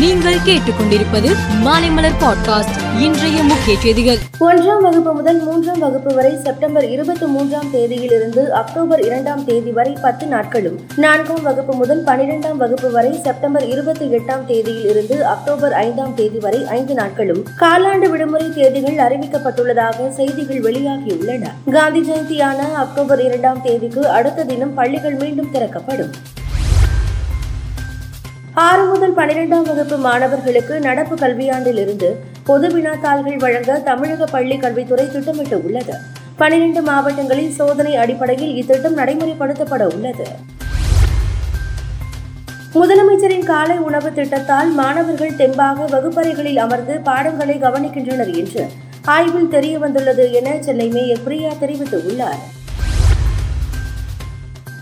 நீங்கள் கேட்டுக்கொண்டிருப்பது மாலைமலர் பாட்காஸ்ட் இன்றைய முக்கிய செய்திகள். ஒன்றாம் வகுப்பு முதல் மூன்றாம் வகுப்பு வரை செப்டம்பர் இருபத்தி மூன்றாம் தேதியிலிருந்து அக்டோபர் இரண்டாம் தேதி வரை பத்து நாட்களும். நான்காம் வகுப்பு முதல் பனிரெண்டாம் வகுப்பு வரை செப்டம்பர் இருபத்தி எட்டாம் தேதியில் இருந்து அக்டோபர் ஐந்தாம் தேதி வரை ஐந்து நாட்களும். காலாண்டு விடுமுறை தேதிகள் அறிவிக்கப்பட்டுள்ளதாக செய்திகள் வெளியாகியுள்ளன. காந்தி ஜெயந்தியான அக்டோபர் இரண்டாம் தேதிக்கு அடுத்த தினம் பள்ளிகள் மீண்டும் திறக்கப்படும். ஆறு முதல் பனிரெண்டாம் வகுப்பு மாணவர்களுக்கு நடப்பு கல்வியாண்டிலிருந்து பொது வினாத்தாள்கள் வழங்க தமிழக பள்ளி கல்வித்துறை திட்டமிட்டு உள்ளது. பனிரெண்டு மாவட்டங்களில் சோதனை அடிப்படையில் இத்திட்டம் நடைமுறைப்படுத்தப்பட உள்ளது. முதலமைச்சரின் காலை உணவு திட்டத்தால் மாணவர்கள் தெம்பாக வகுப்பறைகளில் அமர்ந்து பாடங்களை கவனிக்கின்றனர் என்று ஆய்வில் தெரிய வந்துள்ளது என சென்னை மேயர் பிரியா தெரிவித்துள்ளார்.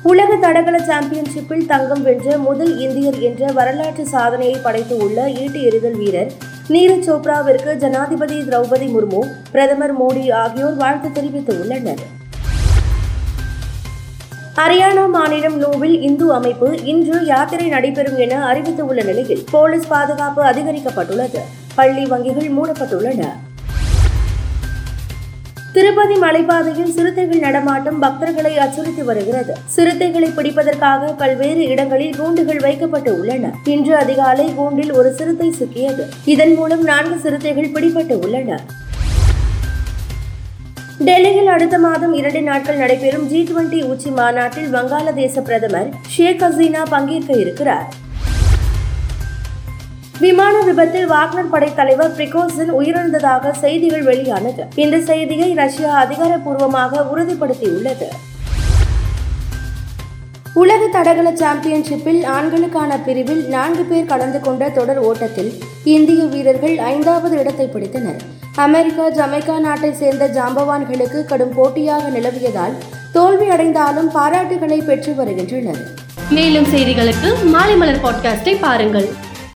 உலக தடகள சாம்பியன்ஷிப்பில் தங்கம் வென்ற முதல் இந்தியர் என்ற வரலாற்று சாதனையை படைத்து உள்ள ஈட்டு எறிதல் வீரர் நீரஜ் சோப்ராவிற்கு ஜனாதிபதி திரௌபதி முர்மு பிரதமர் மோடி ஆகியோர் வாழ்த்து தெரிவித்துள்ளனர் ஹரியானா மாநிலம் நூவில் இந்து அமைப்பு இன்று யாத்திரை நடைபெறும் என அறிவித்துள்ள நிலையில் போலீஸ் பாதுகாப்பு அதிகரிக்கப்பட்டுள்ளது. பள்ளி வங்கிகள் மூடப்பட்டுள்ளன. திருப்பதி மலைப்பாதையில் சிறுத்தைகள் நடமாட்டம் பக்தர்களை அச்சுறுத்தி வருகிறது. சிறுத்தைகளை பிடிப்பதற்காக பல்வேறு இடங்களில் கூண்டுகள் வைக்கப்பட்டு உள்ளன. இன்று அதிகாலை கூண்டில் ஒரு சிறுத்தை சிக்கியது. இதன் மூலம் நான்கு சிறுத்தைகள் பிடிபட்டு உள்ளன. டெல்லியில் அடுத்த மாதம் இரண்டு நாட்கள் நடைபெறும் ஜி டுவெண்டி உச்சி மாநாட்டில் வங்காளதேச பிரதமர் ஷேக் ஹசீனா பங்கேற்க இருக்கிறார். விமான விபத்தில் வாக்னர் படை தலைவர் பிரிகோசின் உயிரிழந்ததாக செய்திகள் வெளியானது. இந்த செய்தியை ரஷ்யா அதிகாரப்பூர்வமாக உறுதிப்படுத்தியுள்ளது. உலக தடகள சாம்பியன்ஷிப்பில் ஆண்களுக்கான பிரிவில் நான்கு பேர் கலந்து கொண்ட தொடர் ஓட்டத்தில் இந்திய வீரர்கள் ஐந்தாவது இடத்தை பிடித்தனர். அமெரிக்கா ஜமைக்கா நாட்டை சேர்ந்த ஜாம்பவான்களுக்கு கடும் போட்டியாக நிலவியதால் தோல்வி அடைந்தாலும் பாராட்டுகளை பெற்று வருகின்றனர். மேலும் செய்திகளுக்கு மாலை மலர் பாட்காஸ்டை பாருங்கள்.